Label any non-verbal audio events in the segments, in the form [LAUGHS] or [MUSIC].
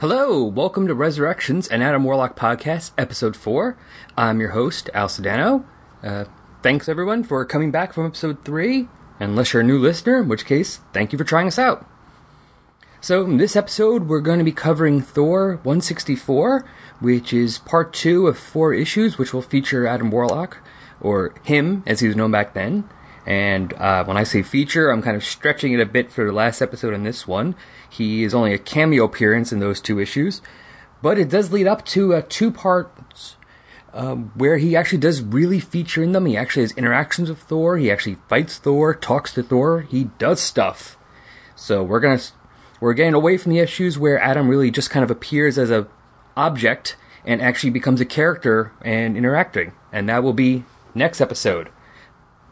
Hello, welcome to Resurrections, and Adam Warlock podcast, episode 4. I'm your host, Al Sedano. Uh, thanks everyone for coming back from episode 3, unless you're a new listener, in which case, thank you for trying us out. So, in this episode, we're going to be covering Thor 164, which is part 2 of 4 issues, which will feature Adam Warlock, or him, as he was known back then. And uh, when I say feature, I'm kind of stretching it a bit for the last episode and this one. He is only a cameo appearance in those two issues, but it does lead up to a two parts um, where he actually does really feature in them. He actually has interactions with Thor. He actually fights Thor, talks to Thor. He does stuff. So we're gonna we're getting away from the issues where Adam really just kind of appears as a object and actually becomes a character and interacting, and that will be next episode.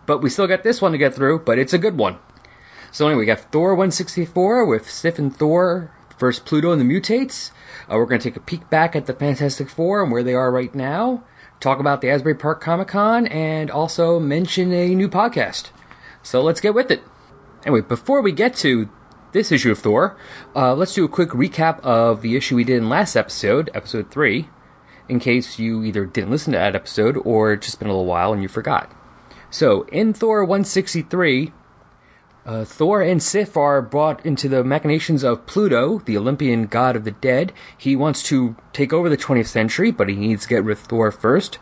But we still got this one to get through, but it's a good one. So anyway, we got Thor 164 with Sif and Thor versus Pluto and the Mutates. Uh, we're going to take a peek back at the Fantastic Four and where they are right now. Talk about the Asbury Park Comic Con and also mention a new podcast. So let's get with it. Anyway, before we get to this issue of Thor, uh, let's do a quick recap of the issue we did in last episode, episode 3, in case you either didn't listen to that episode or it's just been a little while and you forgot. So, in Thor 163, uh, Thor and Sif are brought into the machinations of Pluto, the Olympian god of the dead. He wants to take over the 20th century, but he needs to get rid of Thor first.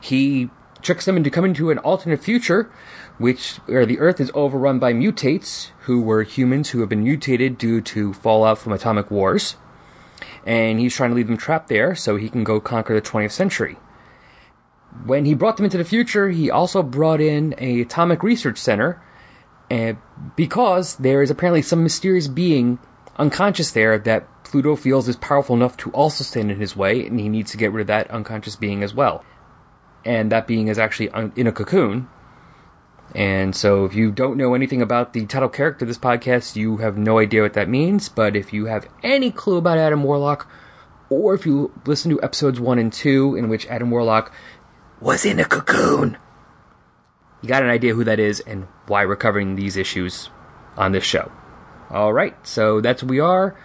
He tricks them into coming to an alternate future, which where the Earth is overrun by mutates, who were humans who have been mutated due to fallout from atomic wars. And he's trying to leave them trapped there so he can go conquer the 20th century. When he brought them into the future, he also brought in a atomic research center, and because there is apparently some mysterious being unconscious there that Pluto feels is powerful enough to also stand in his way, and he needs to get rid of that unconscious being as well. And that being is actually in a cocoon. And so, if you don't know anything about the title character of this podcast, you have no idea what that means. But if you have any clue about Adam Warlock, or if you listen to episodes 1 and 2, in which Adam Warlock was in a cocoon. You got an idea who that is and why we're covering these issues on this show. Alright, so that's we are.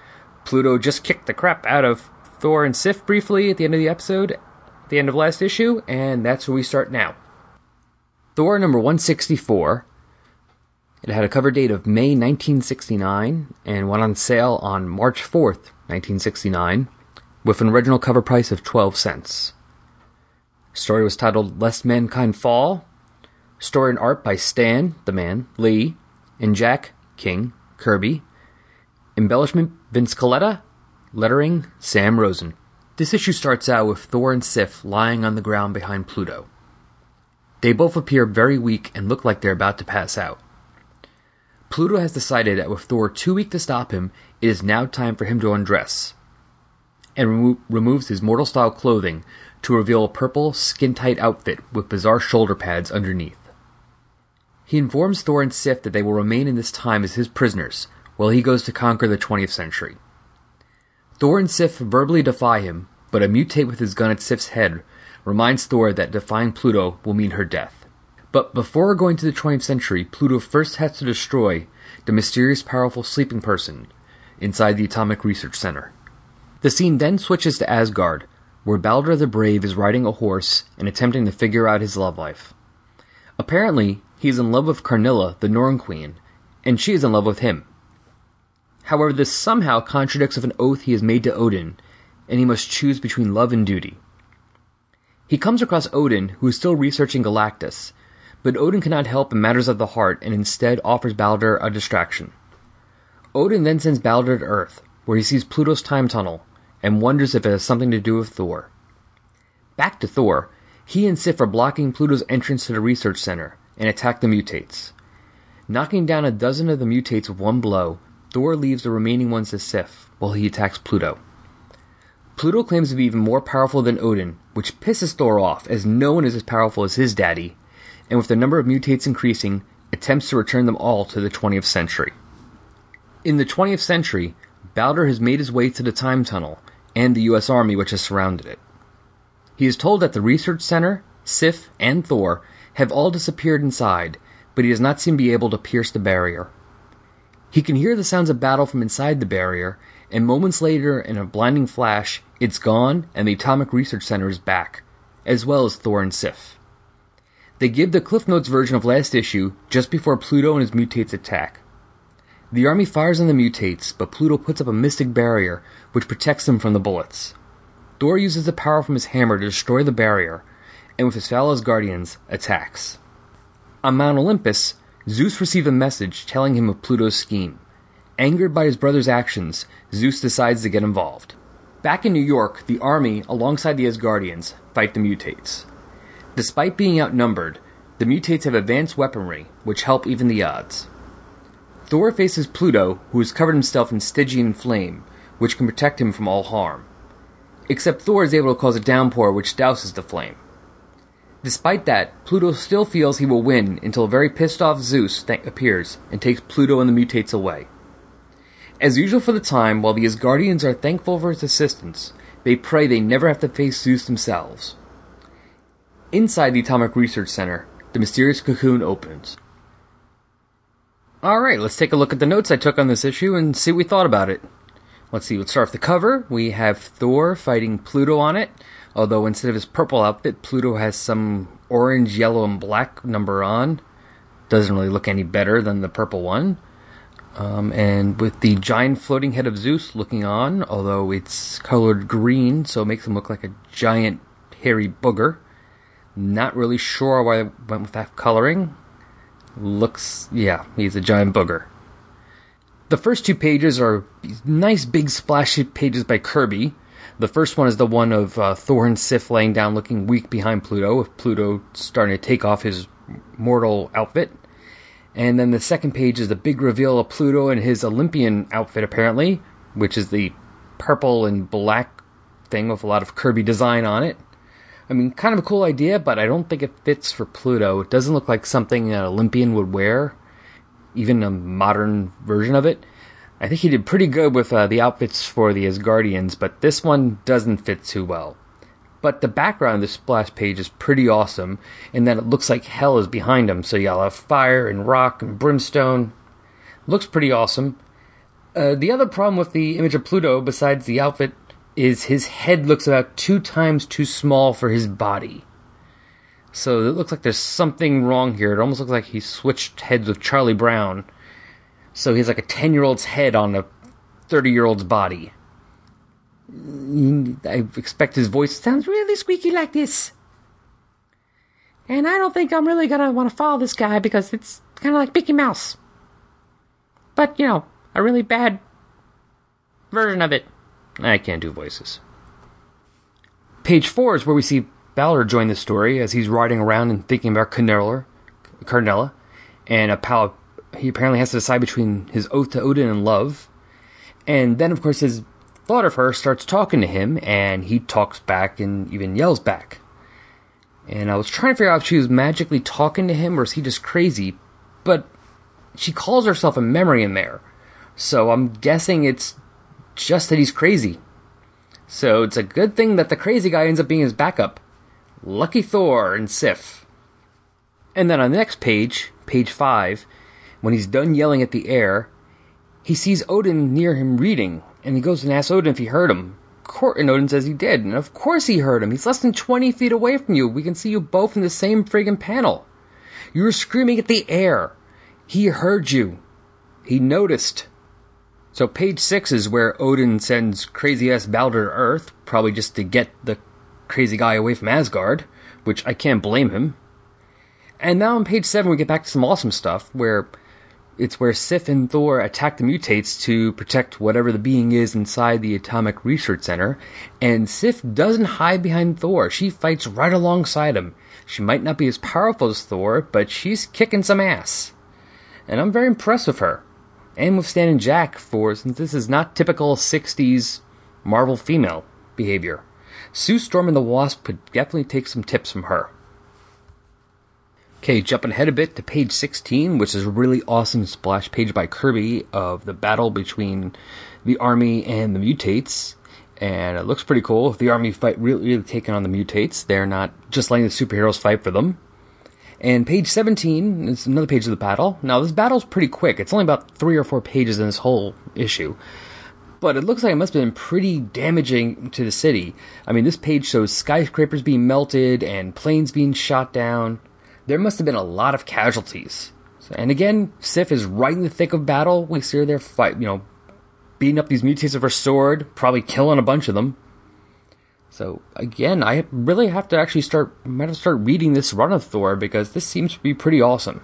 Pluto just kicked the crap out of Thor and Sif briefly at the end of the episode, at the end of last issue, and that's where we start now. Thor number 164. It had a cover date of May 1969 and went on sale on March 4th, 1969, with an original cover price of 12 cents. Story was titled Lest Mankind Fall. Story and art by Stan, the man, Lee, and Jack, King, Kirby. Embellishment Vince Colletta. Lettering Sam Rosen. This issue starts out with Thor and Sif lying on the ground behind Pluto. They both appear very weak and look like they're about to pass out. Pluto has decided that with Thor too weak to stop him, it is now time for him to undress, and remo- removes his mortal style clothing to reveal a purple, skin tight outfit with bizarre shoulder pads underneath. He informs Thor and Sif that they will remain in this time as his prisoners while he goes to conquer the 20th century. Thor and Sif verbally defy him, but a mutate with his gun at Sif's head reminds Thor that defying Pluto will mean her death. But before going to the 20th century, Pluto first has to destroy the mysterious powerful sleeping person inside the Atomic Research Center. The scene then switches to Asgard, where Balder the Brave is riding a horse and attempting to figure out his love life. Apparently, he is in love with Karnilla, the Norn Queen, and she is in love with him. However, this somehow contradicts an oath he has made to Odin, and he must choose between love and duty. He comes across Odin, who is still researching Galactus, but Odin cannot help in matters of the heart and instead offers Balder a distraction. Odin then sends Balder to Earth, where he sees Pluto's time tunnel and wonders if it has something to do with Thor. Back to Thor, he and Sif are blocking Pluto's entrance to the research center and attack the mutates. Knocking down a dozen of the mutates with one blow, Thor leaves the remaining ones to Sif while he attacks Pluto. Pluto claims to be even more powerful than Odin, which pisses Thor off as no one is as powerful as his daddy, and with the number of mutates increasing, attempts to return them all to the 20th century. In the 20th century, Balder has made his way to the time tunnel and the U.S. Army which has surrounded it. He is told that the research center, Sif, and Thor have all disappeared inside, but he does not seem to be able to pierce the barrier. He can hear the sounds of battle from inside the barrier, and moments later, in a blinding flash, it's gone and the Atomic Research Center is back, as well as Thor and Sif. They give the Cliff Notes version of last issue just before Pluto and his mutates attack. The army fires on the mutates, but Pluto puts up a mystic barrier which protects them from the bullets. Thor uses the power from his hammer to destroy the barrier, and with his fellow guardians, attacks. On Mount Olympus, Zeus receives a message telling him of Pluto's scheme. Angered by his brother's actions, Zeus decides to get involved. Back in New York, the army, alongside the Asgardians, fight the mutates. Despite being outnumbered, the mutates have advanced weaponry, which help even the odds. Thor faces Pluto, who has covered himself in Stygian flame, which can protect him from all harm except Thor is able to cause a downpour which douses the flame. Despite that, Pluto still feels he will win until a very pissed off Zeus th- appears and takes Pluto and the mutates away. As usual for the time, while the Asgardians are thankful for his assistance, they pray they never have to face Zeus themselves. Inside the Atomic Research Center, the mysterious cocoon opens. Alright, let's take a look at the notes I took on this issue and see what we thought about it. Let's see, let's start with the cover. We have Thor fighting Pluto on it, although instead of his purple outfit, Pluto has some orange, yellow, and black number on. Doesn't really look any better than the purple one. Um, and with the giant floating head of Zeus looking on, although it's colored green, so it makes him look like a giant hairy booger. Not really sure why I went with that coloring. Looks, yeah, he's a giant booger. The first two pages are nice big splashy pages by Kirby. The first one is the one of uh, Thor and Sif laying down looking weak behind Pluto, with Pluto starting to take off his mortal outfit. And then the second page is the big reveal of Pluto and his Olympian outfit, apparently, which is the purple and black thing with a lot of Kirby design on it. I mean, kind of a cool idea, but I don't think it fits for Pluto. It doesn't look like something an Olympian would wear even a modern version of it. I think he did pretty good with uh, the outfits for the Asgardians, but this one doesn't fit too well. But the background of the splash page is pretty awesome in that it looks like hell is behind him. So you all have fire and rock and brimstone. Looks pretty awesome. Uh, the other problem with the image of Pluto, besides the outfit, is his head looks about two times too small for his body. So it looks like there's something wrong here. It almost looks like he switched heads with Charlie Brown. So he's like a 10 year old's head on a 30 year old's body. I expect his voice sounds really squeaky like this. And I don't think I'm really gonna want to follow this guy because it's kind of like Mickey Mouse. But, you know, a really bad version of it. I can't do voices. Page 4 is where we see Balder join the story as he's riding around and thinking about Karnilla, and a pal- he apparently has to decide between his oath to Odin and love. And then, of course, his thought of her starts talking to him, and he talks back and even yells back. And I was trying to figure out if she was magically talking to him or is he just crazy, but she calls herself a memory in there. So I'm guessing it's just that he's crazy. So it's a good thing that the crazy guy ends up being his backup. Lucky Thor and Sif. And then on the next page, page 5, when he's done yelling at the air, he sees Odin near him reading, and he goes and asks Odin if he heard him. And Odin says he did, and of course he heard him. He's less than 20 feet away from you. We can see you both in the same friggin' panel. You were screaming at the air. He heard you. He noticed. So page 6 is where Odin sends crazy ass Balder to Earth, probably just to get the crazy guy away from Asgard, which I can't blame him. And now on page 7 we get back to some awesome stuff where it's where Sif and Thor attack the mutates to protect whatever the being is inside the Atomic Research Center, and Sif doesn't hide behind Thor. She fights right alongside him. She might not be as powerful as Thor, but she's kicking some ass. And I'm very impressed with her. And with Stan and Jack for since this is not typical 60s Marvel female behavior. Sue Storm and the Wasp could definitely take some tips from her. Okay, jumping ahead a bit to page 16, which is a really awesome splash page by Kirby of the battle between the army and the mutates. And it looks pretty cool. The army fight really, really taking on the mutates. They're not just letting the superheroes fight for them. And page 17 is another page of the battle. Now, this battle's pretty quick. It's only about three or four pages in this whole issue. But it looks like it must have been pretty damaging to the city. I mean, this page shows skyscrapers being melted and planes being shot down. There must have been a lot of casualties. And again, Sif is right in the thick of battle. We see her there fight, you know, beating up these mutants with her sword, probably killing a bunch of them. So again, I really have to actually start, might have to start reading this run of Thor because this seems to be pretty awesome.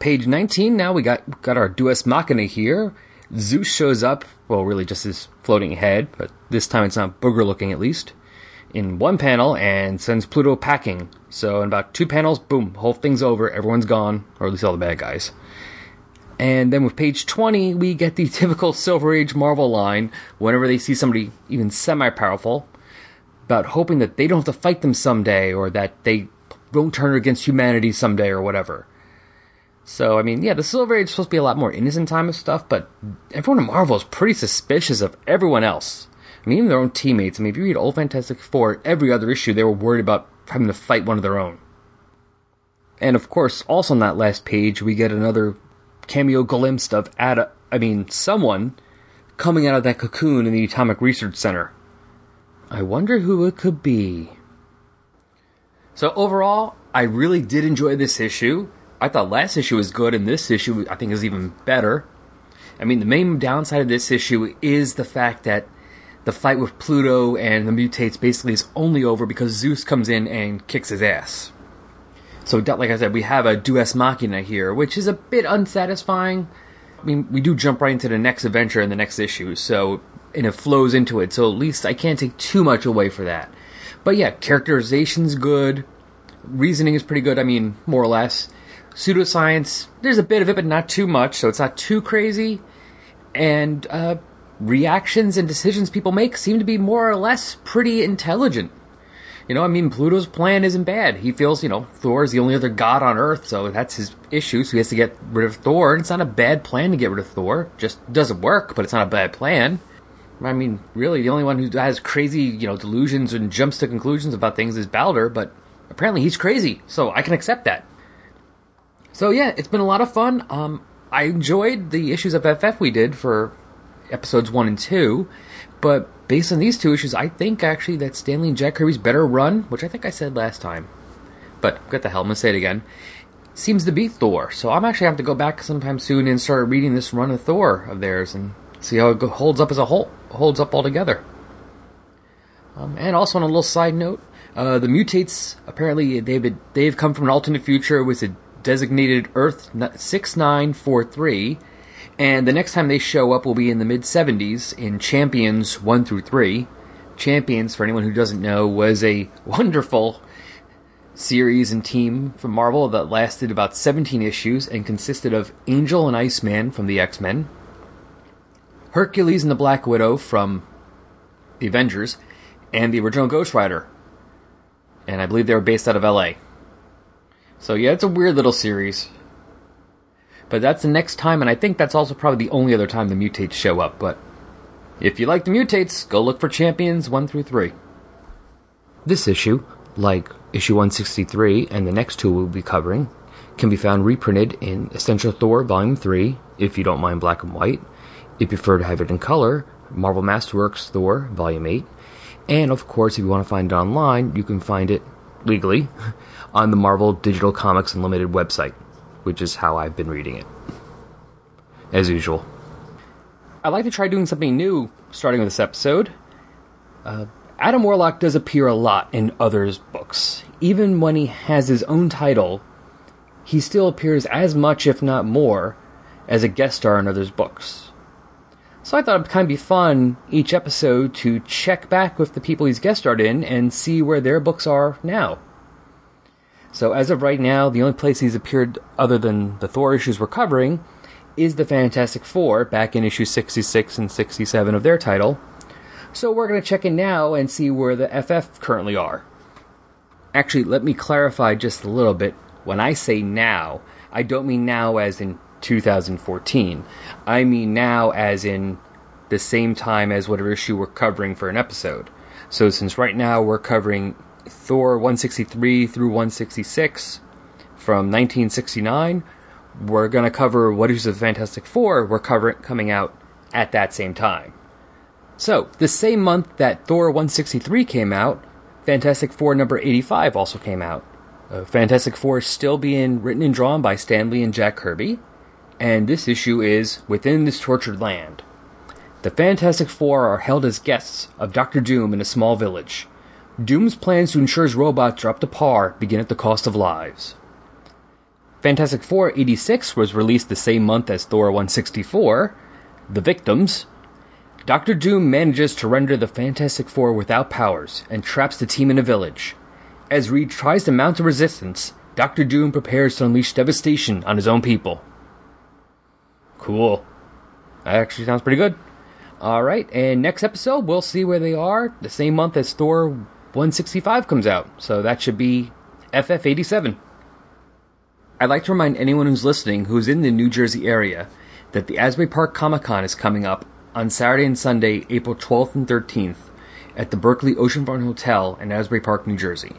Page 19 now we got got our Deus Machina here. Zeus shows up, well, really just his floating head, but this time it's not booger looking at least, in one panel and sends Pluto packing. So in about two panels, boom, whole thing's over, everyone's gone, or at least all the bad guys. And then with page 20, we get the [LAUGHS] typical Silver Age Marvel line whenever they see somebody even semi powerful about hoping that they don't have to fight them someday or that they won't turn against humanity someday or whatever. So, I mean, yeah, the Silver Age is supposed to be a lot more innocent time of stuff, but everyone in Marvel is pretty suspicious of everyone else. I mean, even their own teammates. I mean, if you read Old Fantastic Four, every other issue, they were worried about having to fight one of their own. And of course, also on that last page, we get another cameo glimpse of Ada, I mean, someone coming out of that cocoon in the Atomic Research Center. I wonder who it could be. So overall, I really did enjoy this issue. I thought last issue was good, and this issue I think is even better. I mean, the main downside of this issue is the fact that the fight with Pluto and the mutates basically is only over because Zeus comes in and kicks his ass. So, like I said, we have a Deus Machina here, which is a bit unsatisfying. I mean, we do jump right into the next adventure in the next issue, so and it flows into it. So at least I can't take too much away for that. But yeah, characterization's good, reasoning is pretty good. I mean, more or less. Pseudoscience, there's a bit of it, but not too much, so it's not too crazy. And uh, reactions and decisions people make seem to be more or less pretty intelligent. You know, I mean, Pluto's plan isn't bad. He feels, you know, Thor is the only other god on Earth, so that's his issue, so he has to get rid of Thor. And it's not a bad plan to get rid of Thor. Just doesn't work, but it's not a bad plan. I mean, really, the only one who has crazy, you know, delusions and jumps to conclusions about things is Balder, but apparently he's crazy, so I can accept that. So yeah, it's been a lot of fun. Um, I enjoyed the issues of FF we did for episodes one and two, but based on these two issues, I think actually that Stan Lee and Jack Kirby's better run, which I think I said last time, but get the hell, I'm gonna say it again. Seems to be Thor, so I'm actually gonna have to go back sometime soon and start reading this run of Thor of theirs and see how it holds up as a whole, holds up altogether. Um, and also on a little side note, uh, the mutates apparently they've been, they've come from an alternate future with a designated Earth six nine four three and the next time they show up will be in the mid 70s in Champions 1 through 3. Champions, for anyone who doesn't know, was a [LAUGHS] wonderful series and team from Marvel that lasted about 17 issues and consisted of Angel and Iceman from the X Men, Hercules and the Black Widow from the Avengers, and the original Ghost Rider. And I believe they were based out of LA. So yeah, it's a weird little series. But that's the next time, and I think that's also probably the only other time the mutates show up. But if you like the mutates, go look for Champions 1 through 3. This issue, like issue 163 and the next two we'll be covering, can be found reprinted in Essential Thor Volume 3, if you don't mind black and white. If you prefer to have it in color, Marvel Masterworks Thor Volume 8. And of course, if you want to find it online, you can find it legally [LAUGHS] on the Marvel Digital Comics Unlimited website which is how I've been reading it. As usual. I'd like to try doing something new starting with this episode. Uh, Adam Warlock does appear a lot in others' books. Even when he has his own title, he still appears as much, if not more, as a guest star in others' books. So I thought it'd kind of be fun each episode to check back with the people he's guest starred in and see where their books are now. So as of right now, the only place he's appeared other than the Thor issues we're covering is the Fantastic Four back in issue 66 and 67 of their title. So we're going to check in now and see where the FF currently are. Actually, let me clarify just a little bit. When I say now, I don't mean now as in 2014. I mean now as in the same time as whatever issue we're covering for an episode. So since right now we're covering Thor 163 through 166 from 1969. We're going to cover what is the Fantastic Four we're covering coming out at that same time. So, the same month that Thor 163 came out, Fantastic Four number 85 also came out. Uh, Fantastic Four is still being written and drawn by Stan Lee and Jack Kirby, and this issue is Within This Tortured Land. The Fantastic Four are held as guests of Doctor Doom in a small village. Doom's plans to ensure his robots are up to par begin at the cost of lives. Fantastic Four 86 was released the same month as Thor 164. The Victims. Doctor Doom manages to render the Fantastic Four without powers and traps the team in a village. As Reed tries to mount a resistance, Doctor Doom prepares to unleash devastation on his own people. Cool. That actually sounds pretty good. Alright, and next episode, we'll see where they are the same month as Thor 165 comes out. So that should be FF87. I'd like to remind anyone who's listening who's in the New Jersey area that the Asbury Park Comic Con is coming up on Saturday and Sunday, April 12th and 13th, at the Berkeley Oceanfront Hotel in Asbury Park, New Jersey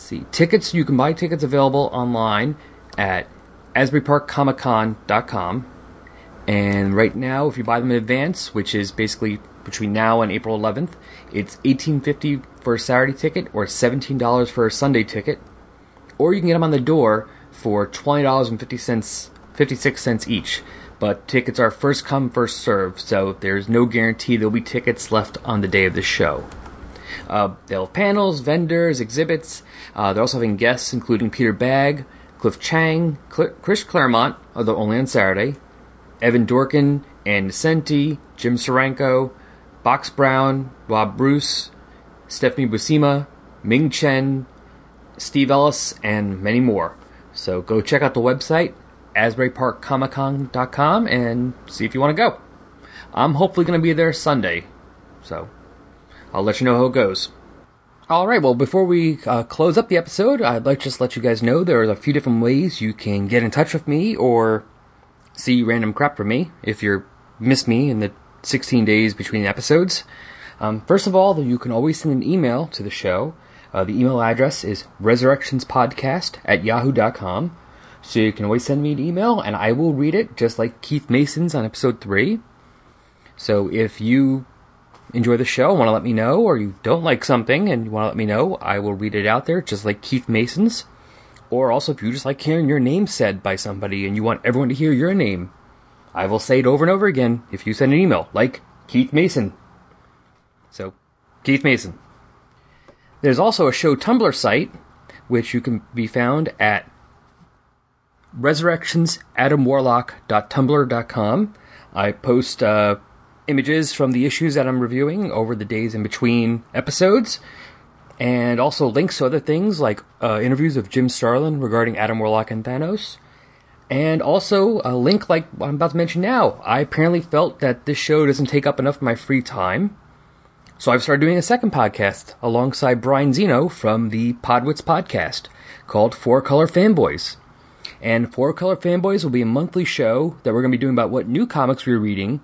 Let's see. Tickets, you can buy tickets available online at AsburyParkComicCon.com. And right now, if you buy them in advance, which is basically between now and April 11th, it's $18.50 for a Saturday ticket or $17 for a Sunday ticket. Or you can get them on the door for $20.50, 56 cents each. But tickets are first come, first served, so there's no guarantee there'll be tickets left on the day of the show. Uh, they'll have panels, vendors, exhibits. Uh, they're also having guests, including Peter Bagge, Cliff Chiang, Cl- Chris Claremont, although only on Saturday, Evan Dorkin, Ann Nocenti, Jim Steranko, Box Brown, Rob Bruce, Stephanie Buscema, Ming Chen, Steve Ellis, and many more. So go check out the website, AsburyParkComicCon.com, and see if you want to go. I'm hopefully going to be there Sunday, so I'll let you know how it goes. All right, well, before we uh, close up the episode, I'd like to just let you guys know there are a few different ways you can get in touch with me or see random crap from me if you miss me in the 16 days between episodes. Um, first of all, you can always send an email to the show. Uh, the email address is resurrectionspodcast at yahoo.com. So you can always send me an email and I will read it just like Keith Mason's on episode 3. So if you enjoy the show, want to let me know, or you don't like something and you want to let me know, I will read it out there, just like Keith Mason's. Or also, if you just like hearing your name said by somebody and you want everyone to hear your name, I will say it over and over again if you send an email, like Keith Mason. So, Keith Mason. There's also a show Tumblr site, which you can be found at resurrectionsadamwarlock.tumblr.com. I post uh, images from the issues that I'm reviewing over the days in between episodes, and also links to other things like uh, interviews of Jim Starlin regarding Adam Warlock and Thanos, and also a link like I'm about to mention now. I apparently felt that this show doesn't take up enough of my free time, so I've started doing a second podcast alongside Brian Zeno from the Podwits podcast called Four Color Fanboys. And Four Color Fanboys will be a monthly show that we're going to be doing about what new comics we're reading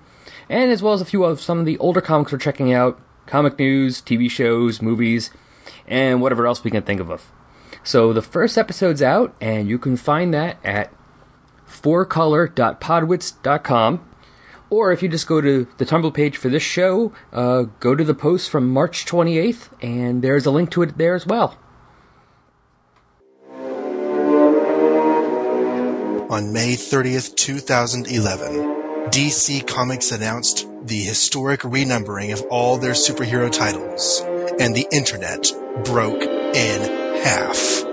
and as well as a few of some of the older comics we're checking out, comic news, TV shows, movies, and whatever else we can think of. So the first episode's out, and you can find that at fourcolor.podwits.com. Or if you just go to the Tumblr page for this show, uh, go to the post from March 28th, and there's a link to it there as well. On May 30th, 2011, DC Comics announced the historic renumbering of all their superhero titles, and the internet broke in half.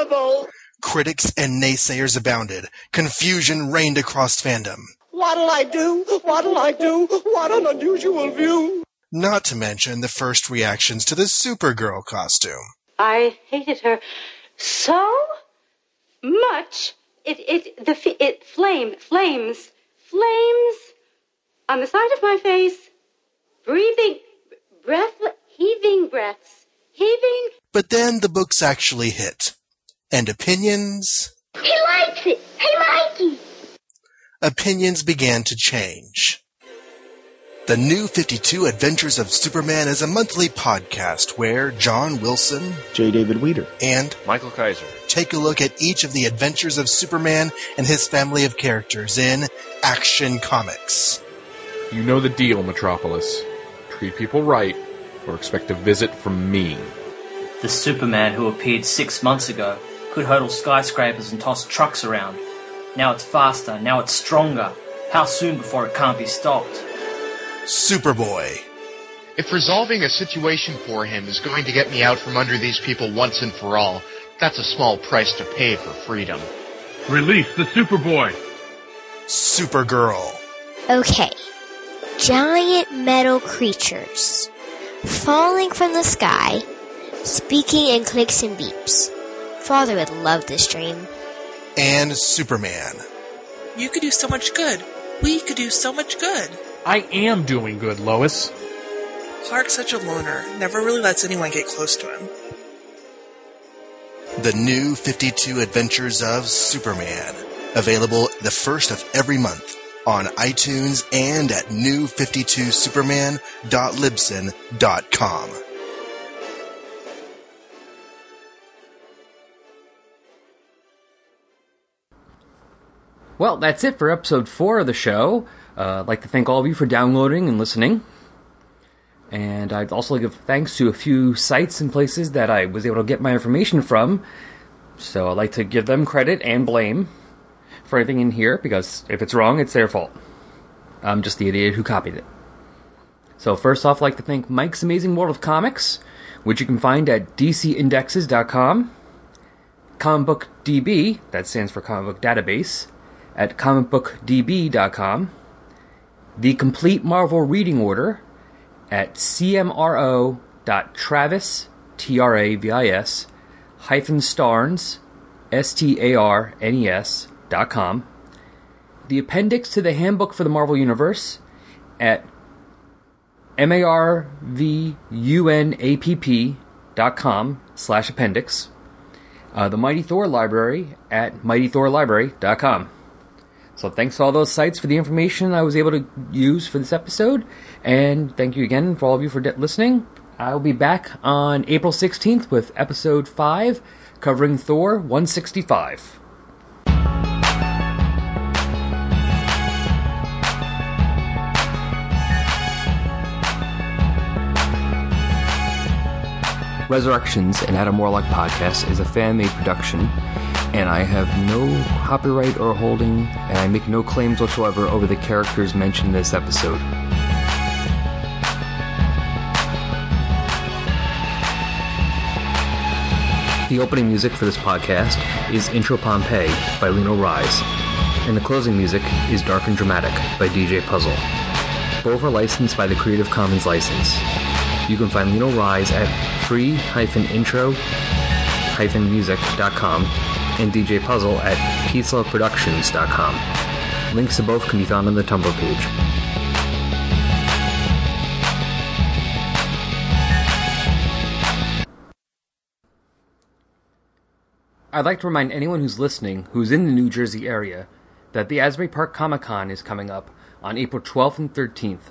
Impossible. Critics and naysayers abounded. Confusion reigned across fandom. What'll I do? What'll I do? What an unusual view. Not to mention the first reactions to the Supergirl costume. I hated her so much. It it the it flame flames flames on the side of my face, breathing breath heaving breaths heaving. But then the books actually hit, and opinions. He likes it. Hey, Mikey. opinions began to change. The New 52 Adventures of Superman is a monthly podcast where John Wilson J. David Weeder. and Michael Kaiser. take a look at each of the adventures of Superman and his family of characters in Action Comics. You know the deal, Metropolis. Treat people right, or expect a visit from me. The Superman who appeared six months ago could hurdle skyscrapers and toss trucks around. Now it's faster, now it's stronger. How soon before it can't be stopped? Superboy, If resolving a situation for him is going to get me out from under these people once and for all, that's a small price to pay for freedom. Release the Superboy! Supergirl, Okay. Giant metal creatures falling from the sky, speaking in clicks and beeps. Father would love this dream. and Superman. You could do so much good. We could do so much good. I am doing good, Lois. Clark's such a loner, never really lets anyone get close to him. The New 52 Adventures of Superman. Available the first of every month on iTunes and at new52superman.libsyn.com. Well, that's it for episode four of the show. Uh, I'd like to thank all of you for downloading and listening. And I'd also like to give thanks to a few sites and places that I was able to get my information from. So I'd like to give them credit and blame for anything in here, because if it's wrong, it's their fault. I'm just the idiot who copied it. So first off, I'd like to thank Mike's Amazing World of Comics, which you can find at dcindexes.com, Comic Book DB, that stands for Comic Book Database, at comicbookdb.com, the complete Marvel reading order at cmro.travis, T-R-A-V-I-S, hyphen starnes, dot com, the appendix to the handbook for the Marvel Universe at M-A-R-V-U-N-A-P-P dot com slash appendix, uh, the Mighty Thor Library at mightythorlibrary.com. So thanks to all those sites for the information I was able to use for this episode, and thank you again for all of you for de- listening. I'll be back on April 16th with episode 5 covering Thor 165. Resurrections, an Adam Warlock podcast, is a fan made production, and I have no copyright or holding, and I make no claims whatsoever over the characters mentioned in this episode. The opening music for this podcast is Intro Pompeii by Lino Rise, and the closing music is Dark and Dramatic by DJ Puzzle. Both are licensed by the Creative Commons license. You can find Lino Rise at free-intro-music.com and DJ Puzzle at peaceloveproductions.com. Links to both can be found on the Tumblr page. I'd like to remind anyone who's listening who's in the New Jersey area that the Asbury Park Comic Con is coming up on April 12th and 13th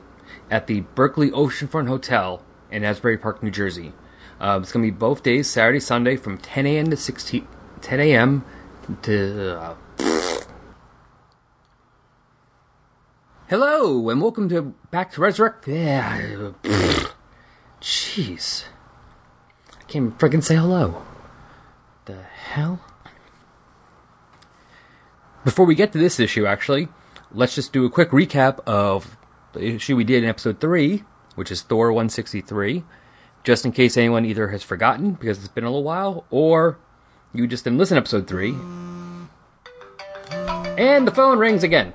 at the Berkeley Oceanfront Hotel in Asbury Park, New Jersey. Uh, it's going to be both days, Saturday, Sunday, from 10 a.m. to 16, 10 a.m. to. Uh, Hello, and welcome to back to Resurrect. Yeah, jeez, I can't freaking say hello. The hell? Before we get to this issue, actually, let's just do a quick recap of the issue we did in episode 3, which is Thor 163, just in case anyone either has forgotten because it's been a little while, or you just didn't listen to episode 3. And the phone rings again.